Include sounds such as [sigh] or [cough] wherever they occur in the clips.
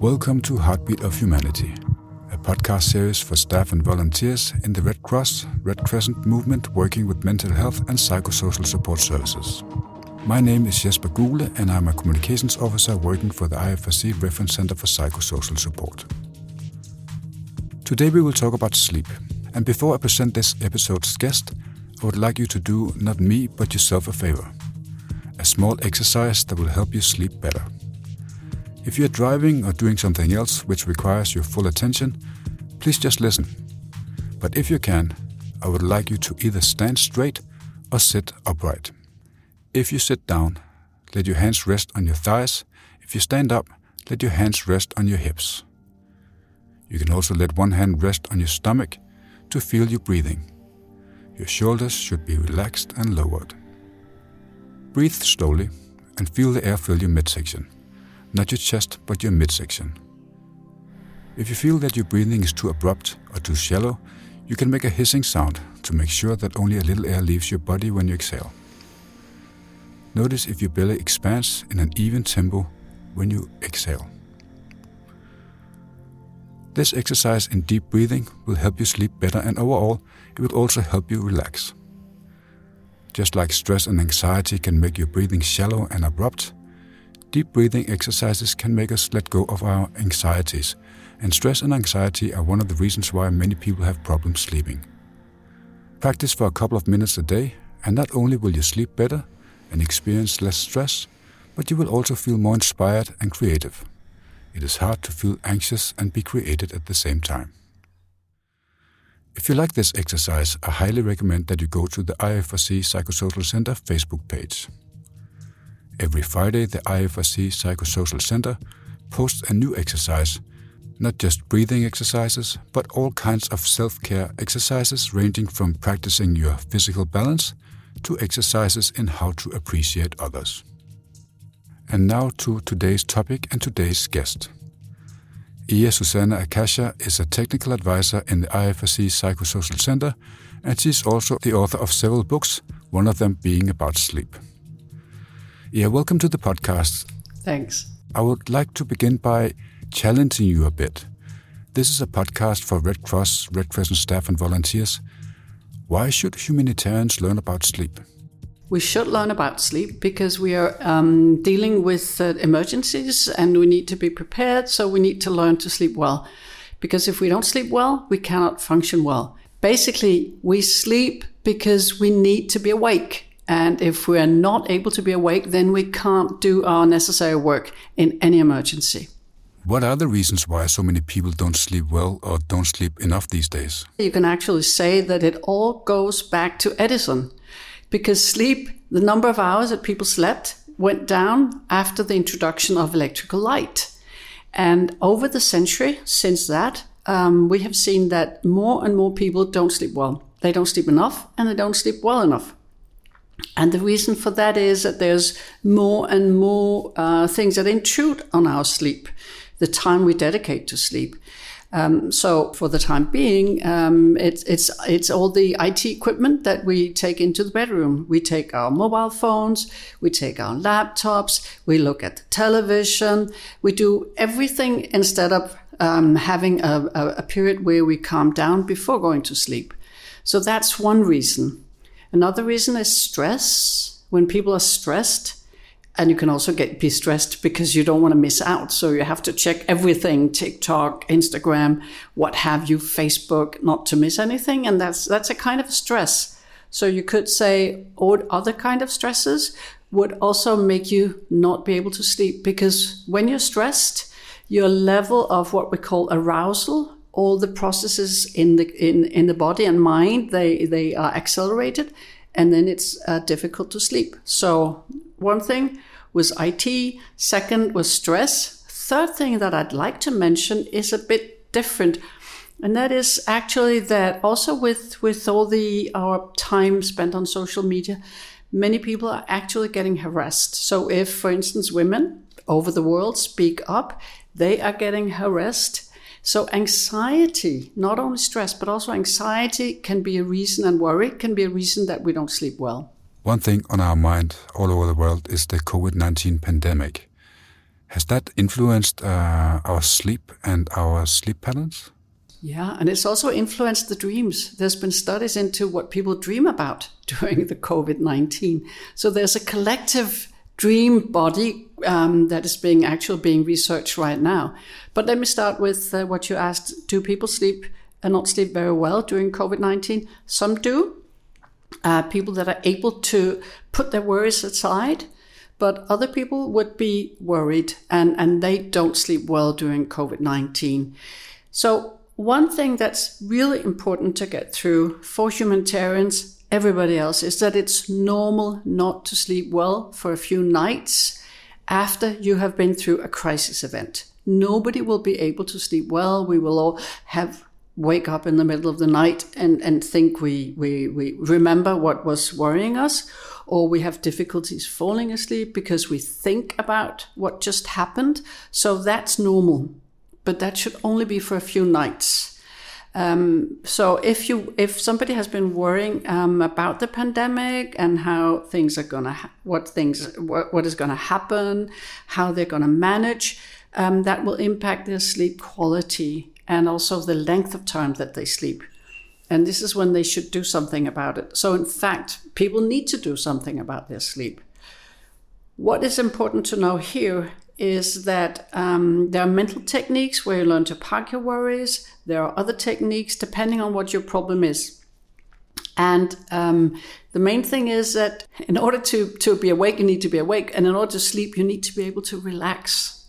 Welcome to Heartbeat of Humanity, a podcast series for staff and volunteers in the Red Cross, Red Crescent movement working with mental health and psychosocial support services. My name is Jesper Guhle, and I'm a communications officer working for the IFRC Reference Center for Psychosocial Support. Today we will talk about sleep, and before I present this episode's guest, I would like you to do not me but yourself a favor. A small exercise that will help you sleep better. If you're driving or doing something else which requires your full attention, please just listen. But if you can, I would like you to either stand straight or sit upright. If you sit down, let your hands rest on your thighs. If you stand up, let your hands rest on your hips. You can also let one hand rest on your stomach to feel your breathing. Your shoulders should be relaxed and lowered. Breathe slowly and feel the air fill your midsection not your chest but your midsection. If you feel that your breathing is too abrupt or too shallow, you can make a hissing sound to make sure that only a little air leaves your body when you exhale. Notice if your belly expands in an even tempo when you exhale. This exercise in deep breathing will help you sleep better and overall, it will also help you relax. Just like stress and anxiety can make your breathing shallow and abrupt, Deep breathing exercises can make us let go of our anxieties, and stress and anxiety are one of the reasons why many people have problems sleeping. Practice for a couple of minutes a day, and not only will you sleep better and experience less stress, but you will also feel more inspired and creative. It is hard to feel anxious and be creative at the same time. If you like this exercise, I highly recommend that you go to the IFRC Psychosocial Center Facebook page. Every Friday, the IFRC Psychosocial Center posts a new exercise, not just breathing exercises, but all kinds of self care exercises ranging from practicing your physical balance to exercises in how to appreciate others. And now to today's topic and today's guest. Ea Susanna Akasha is a technical advisor in the IFRC Psychosocial Center, and she's also the author of several books, one of them being about sleep. Yeah, welcome to the podcast. Thanks. I would like to begin by challenging you a bit. This is a podcast for Red Cross, Red Crescent staff, and volunteers. Why should humanitarians learn about sleep? We should learn about sleep because we are um, dealing with uh, emergencies and we need to be prepared. So we need to learn to sleep well. Because if we don't sleep well, we cannot function well. Basically, we sleep because we need to be awake. And if we are not able to be awake, then we can't do our necessary work in any emergency. What are the reasons why so many people don't sleep well or don't sleep enough these days? You can actually say that it all goes back to Edison because sleep, the number of hours that people slept, went down after the introduction of electrical light. And over the century since that, um, we have seen that more and more people don't sleep well. They don't sleep enough and they don't sleep well enough. And the reason for that is that there's more and more uh, things that intrude on our sleep, the time we dedicate to sleep. Um, so for the time being, um, it's it's it's all the IT equipment that we take into the bedroom. We take our mobile phones, we take our laptops, we look at the television, we do everything instead of um, having a, a, a period where we calm down before going to sleep. So that's one reason. Another reason is stress. When people are stressed, and you can also get be stressed because you don't want to miss out. So you have to check everything: TikTok, Instagram, what have you, Facebook, not to miss anything. And that's that's a kind of stress. So you could say or other kind of stresses would also make you not be able to sleep because when you're stressed, your level of what we call arousal all the processes in the in, in the body and mind they they are accelerated and then it's uh, difficult to sleep. So one thing was it second was stress third thing that i'd like to mention is a bit different and that is actually that also with with all the our time spent on social media many people are actually getting harassed. So if for instance women over the world speak up they are getting harassed so anxiety, not only stress, but also anxiety can be a reason and worry can be a reason that we don't sleep well. One thing on our mind all over the world is the COVID 19 pandemic. Has that influenced uh, our sleep and our sleep patterns? Yeah, and it's also influenced the dreams. There's been studies into what people dream about [laughs] during the COVID 19. So there's a collective dream body um, that is being actually being researched right now. But let me start with uh, what you asked Do people sleep and not sleep very well during COVID 19? Some do. Uh, people that are able to put their worries aside but other people would be worried and, and they don't sleep well during COVID 19. So, one thing that's really important to get through for humanitarians, everybody else, is that it's normal not to sleep well for a few nights after you have been through a crisis event. Nobody will be able to sleep well. We will all have wake up in the middle of the night and, and think we, we, we remember what was worrying us, or we have difficulties falling asleep because we think about what just happened. So that's normal, but that should only be for a few nights. Um, so if you if somebody has been worrying um, about the pandemic and how things are gonna ha- what things what, what is gonna happen, how they're gonna manage, um, that will impact their sleep quality and also the length of time that they sleep. And this is when they should do something about it. So, in fact, people need to do something about their sleep. What is important to know here is that um, there are mental techniques where you learn to park your worries. There are other techniques depending on what your problem is. And um, the main thing is that in order to, to be awake, you need to be awake. And in order to sleep, you need to be able to relax.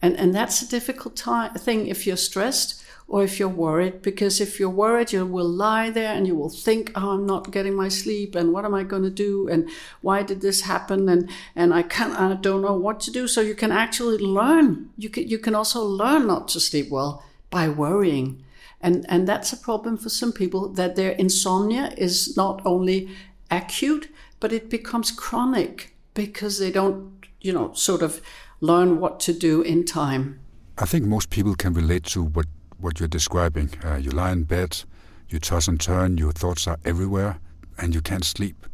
And, and that's a difficult time, thing if you're stressed or if you're worried, because if you're worried, you will lie there and you will think, oh, I'm not getting my sleep and what am I going to do? And why did this happen? And, and I can't, I don't know what to do. So you can actually learn. You can, you can also learn not to sleep well by worrying. And, and that's a problem for some people that their insomnia is not only acute, but it becomes chronic because they don't, you know, sort of learn what to do in time. I think most people can relate to what, what you're describing. Uh, you lie in bed, you toss and turn, your thoughts are everywhere, and you can't sleep.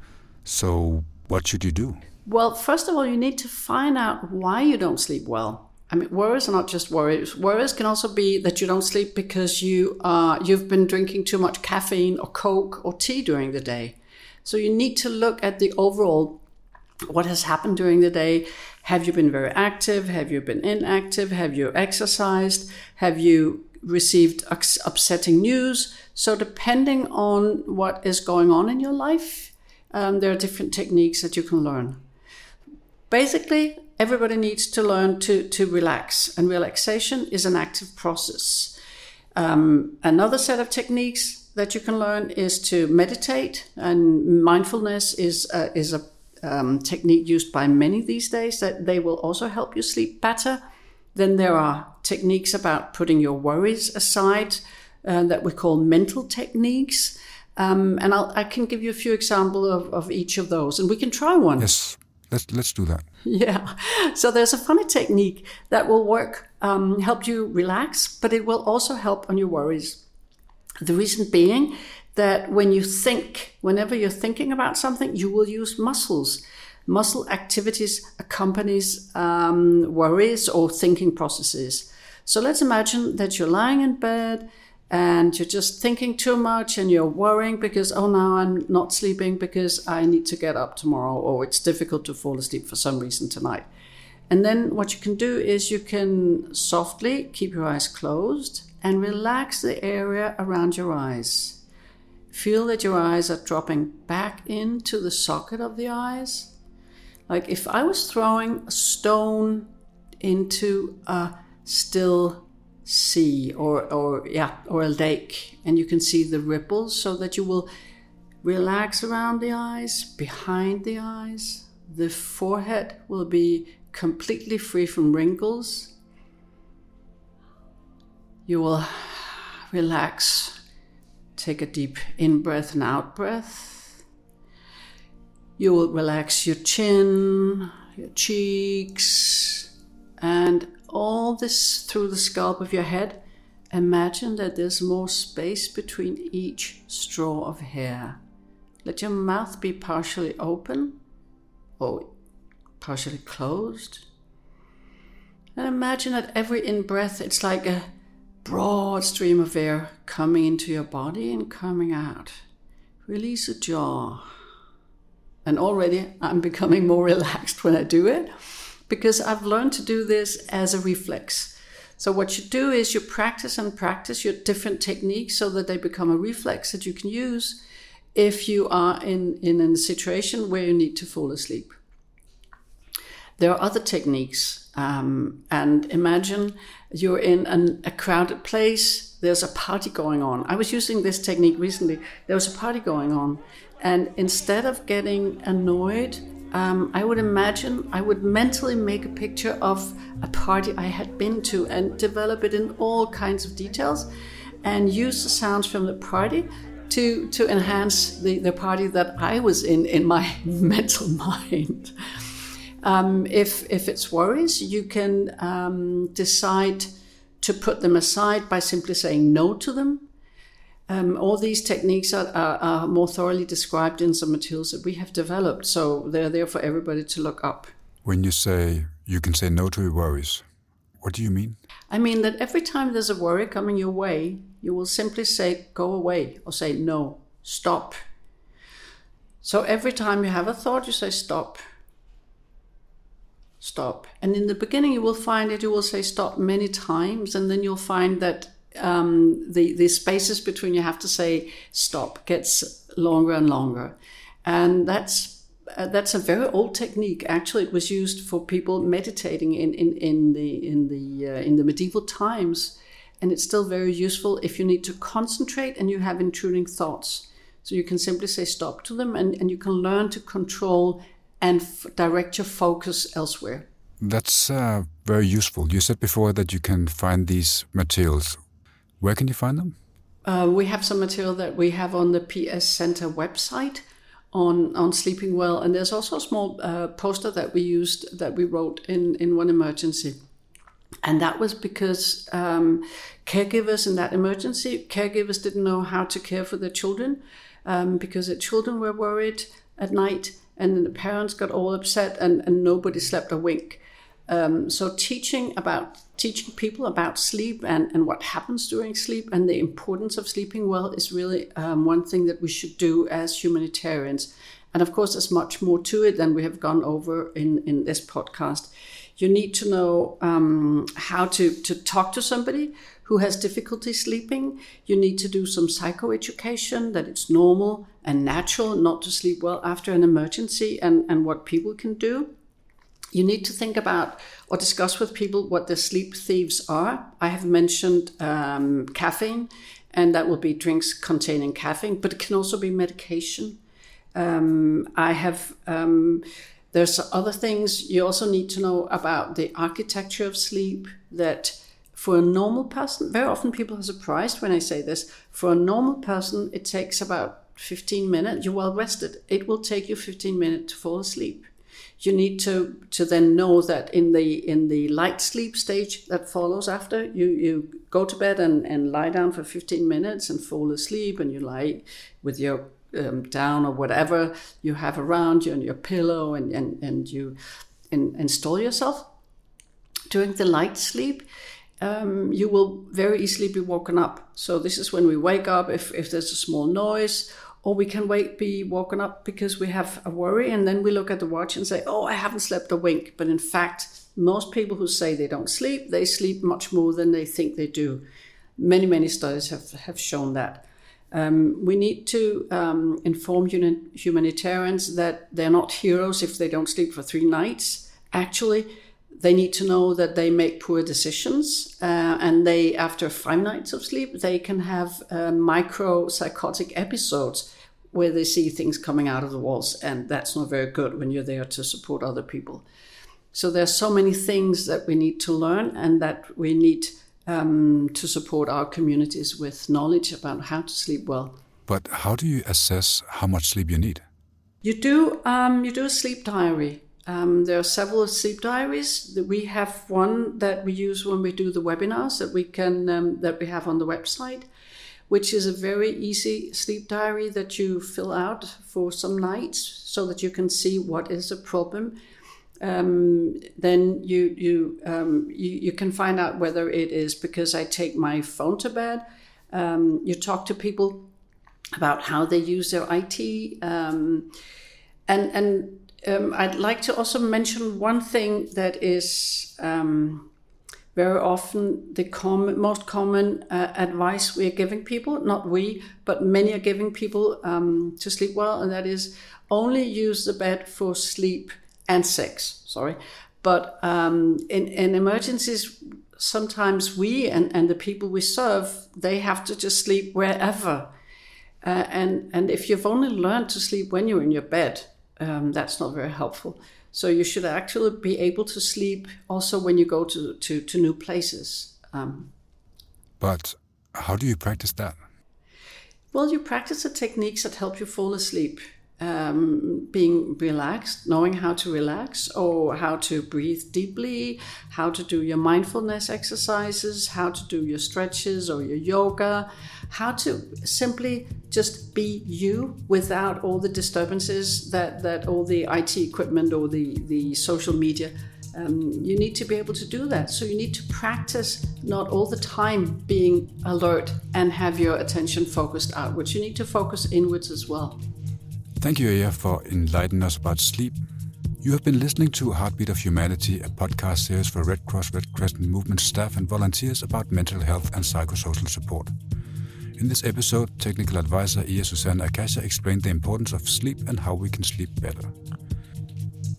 So, what should you do? Well, first of all, you need to find out why you don't sleep well. I mean, worries are not just worries. Worries can also be that you don't sleep because you uh, you've been drinking too much caffeine or coke or tea during the day. So you need to look at the overall what has happened during the day have you been very active? Have you been inactive? Have you exercised? Have you received upsetting news? So, depending on what is going on in your life, um, there are different techniques that you can learn. Basically, everybody needs to learn to, to relax, and relaxation is an active process. Um, another set of techniques that you can learn is to meditate, and mindfulness is is a um, technique used by many these days that they will also help you sleep better. Then there are techniques about putting your worries aside uh, that we call mental techniques. Um, and I'll, i can give you a few examples of, of each of those, and we can try one. Yes, let's let's do that. Yeah. So there's a funny technique that will work, um, help you relax, but it will also help on your worries. The reason being that when you think, whenever you're thinking about something, you will use muscles. Muscle activities accompanies um, worries or thinking processes. So let's imagine that you're lying in bed and you're just thinking too much and you're worrying because, oh, now I'm not sleeping because I need to get up tomorrow or it's difficult to fall asleep for some reason tonight. And then what you can do is you can softly keep your eyes closed and relax the area around your eyes. Feel that your eyes are dropping back into the socket of the eyes. Like if I was throwing a stone into a still sea or, or yeah, or a lake, and you can see the ripples so that you will relax around the eyes, behind the eyes. The forehead will be completely free from wrinkles. You will relax Take a deep in breath and out breath. You will relax your chin, your cheeks, and all this through the scalp of your head. Imagine that there's more space between each straw of hair. Let your mouth be partially open or partially closed. And imagine that every in breath, it's like a broad stream of air coming into your body and coming out. Release the jaw. And already I'm becoming more [laughs] relaxed when I do it because I've learned to do this as a reflex. So, what you do is you practice and practice your different techniques so that they become a reflex that you can use if you are in, in a situation where you need to fall asleep. There are other techniques, um, and imagine you're in an, a crowded place, there's a party going on. I was using this technique recently. There was a party going on, and instead of getting annoyed, um, I would imagine I would mentally make a picture of a party I had been to and develop it in all kinds of details and use the sounds from the party to, to enhance the, the party that I was in in my [laughs] mental mind. Um, if, if it's worries, you can um, decide to put them aside by simply saying no to them. Um, all these techniques are, are, are, more thoroughly described in some materials that we have developed, so they're there for everybody to look up. When you say you can say no to your worries, what do you mean? I mean that every time there's a worry coming your way, you will simply say, go away, or say, no, stop. So every time you have a thought, you say, stop. Stop. And in the beginning, you will find that you will say stop many times, and then you'll find that um, the the spaces between you have to say stop gets longer and longer, and that's uh, that's a very old technique. Actually, it was used for people meditating in in, in the in the uh, in the medieval times, and it's still very useful if you need to concentrate and you have intruding thoughts. So you can simply say stop to them, and, and you can learn to control and direct your focus elsewhere. That's uh, very useful. You said before that you can find these materials where can you find them? Uh, we have some material that we have on the PS Center website on on sleeping well, and there's also a small uh, poster that we used that we wrote in in one emergency, and that was because um, caregivers in that emergency caregivers didn't know how to care for their children um, because the children were worried at night, and then the parents got all upset, and, and nobody slept a wink. Um, so teaching about teaching people about sleep and, and what happens during sleep and the importance of sleeping well is really um, one thing that we should do as humanitarians. And of course, there's much more to it than we have gone over in, in this podcast. You need to know um, how to, to talk to somebody who has difficulty sleeping. You need to do some psychoeducation that it's normal and natural not to sleep well after an emergency and, and what people can do you need to think about or discuss with people what the sleep thieves are. I have mentioned um, caffeine, and that will be drinks containing caffeine, but it can also be medication. Um, I have. Um, there's other things you also need to know about the architecture of sleep. That for a normal person, very often people are surprised when I say this. For a normal person, it takes about 15 minutes. You're well rested. It will take you 15 minutes to fall asleep you need to to then know that in the in the light sleep stage that follows after you you go to bed and and lie down for 15 minutes and fall asleep and you lie with your um, down or whatever you have around you and your pillow and and, and you in, install yourself. During the light sleep um, you will very easily be woken up. So this is when we wake up. If, if there's a small noise or we can wait, be woken up because we have a worry, and then we look at the watch and say, "Oh, I haven't slept a wink." But in fact, most people who say they don't sleep, they sleep much more than they think they do. Many, many studies have have shown that. Um, we need to um, inform humanitarians that they're not heroes if they don't sleep for three nights. Actually, they need to know that they make poor decisions uh, and they after five nights of sleep they can have uh, micro psychotic episodes where they see things coming out of the walls and that's not very good when you're there to support other people. So there's so many things that we need to learn and that we need um, to support our communities with knowledge about how to sleep well. But how do you assess how much sleep you need? You do um, you do a sleep diary um, there are several sleep diaries. We have one that we use when we do the webinars that we can um, that we have on the website, which is a very easy sleep diary that you fill out for some nights so that you can see what is a problem. um, then you you, um, you you can find out whether it is because I take my phone to bed. Um, you talk to people about how they use their IT, um, and and um, I'd like to also mention one thing that is um, very often the com- most common uh, advice we are giving people, not we, but many are giving people um, to sleep well, and that is only use the bed for sleep and sex. Sorry. But um, in, in emergencies, sometimes we and, and the people we serve, they have to just sleep wherever. Uh, and, and if you've only learned to sleep when you're in your bed, um, that's not very helpful. So you should actually be able to sleep also when you go to, to, to new places. Um, but how do you practice that? Well, you practice the techniques that help you fall asleep. Um, being relaxed, knowing how to relax or how to breathe deeply, how to do your mindfulness exercises, how to do your stretches or your yoga, how to simply just be you without all the disturbances that, that all the IT equipment or the, the social media. Um, you need to be able to do that. So you need to practice not all the time being alert and have your attention focused outwards. You need to focus inwards as well. Thank you, Aya, for enlightening us about sleep. You have been listening to Heartbeat of Humanity, a podcast series for Red Cross Red Crescent movement staff and volunteers about mental health and psychosocial support. In this episode, technical advisor Ea Suzanne Akasha explained the importance of sleep and how we can sleep better.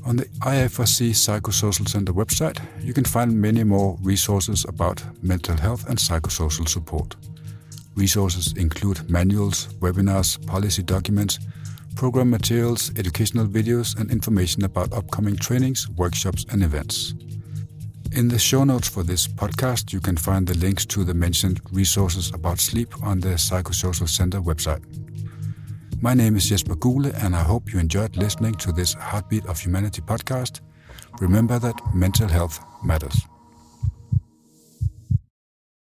On the IFRC Psychosocial Center website, you can find many more resources about mental health and psychosocial support. Resources include manuals, webinars, policy documents, program materials, educational videos, and information about upcoming trainings, workshops, and events. In the show notes for this podcast, you can find the links to the mentioned resources about sleep on the Psychosocial Center website. My name is Jesper Guhle, and I hope you enjoyed listening to this Heartbeat of Humanity podcast. Remember that mental health matters.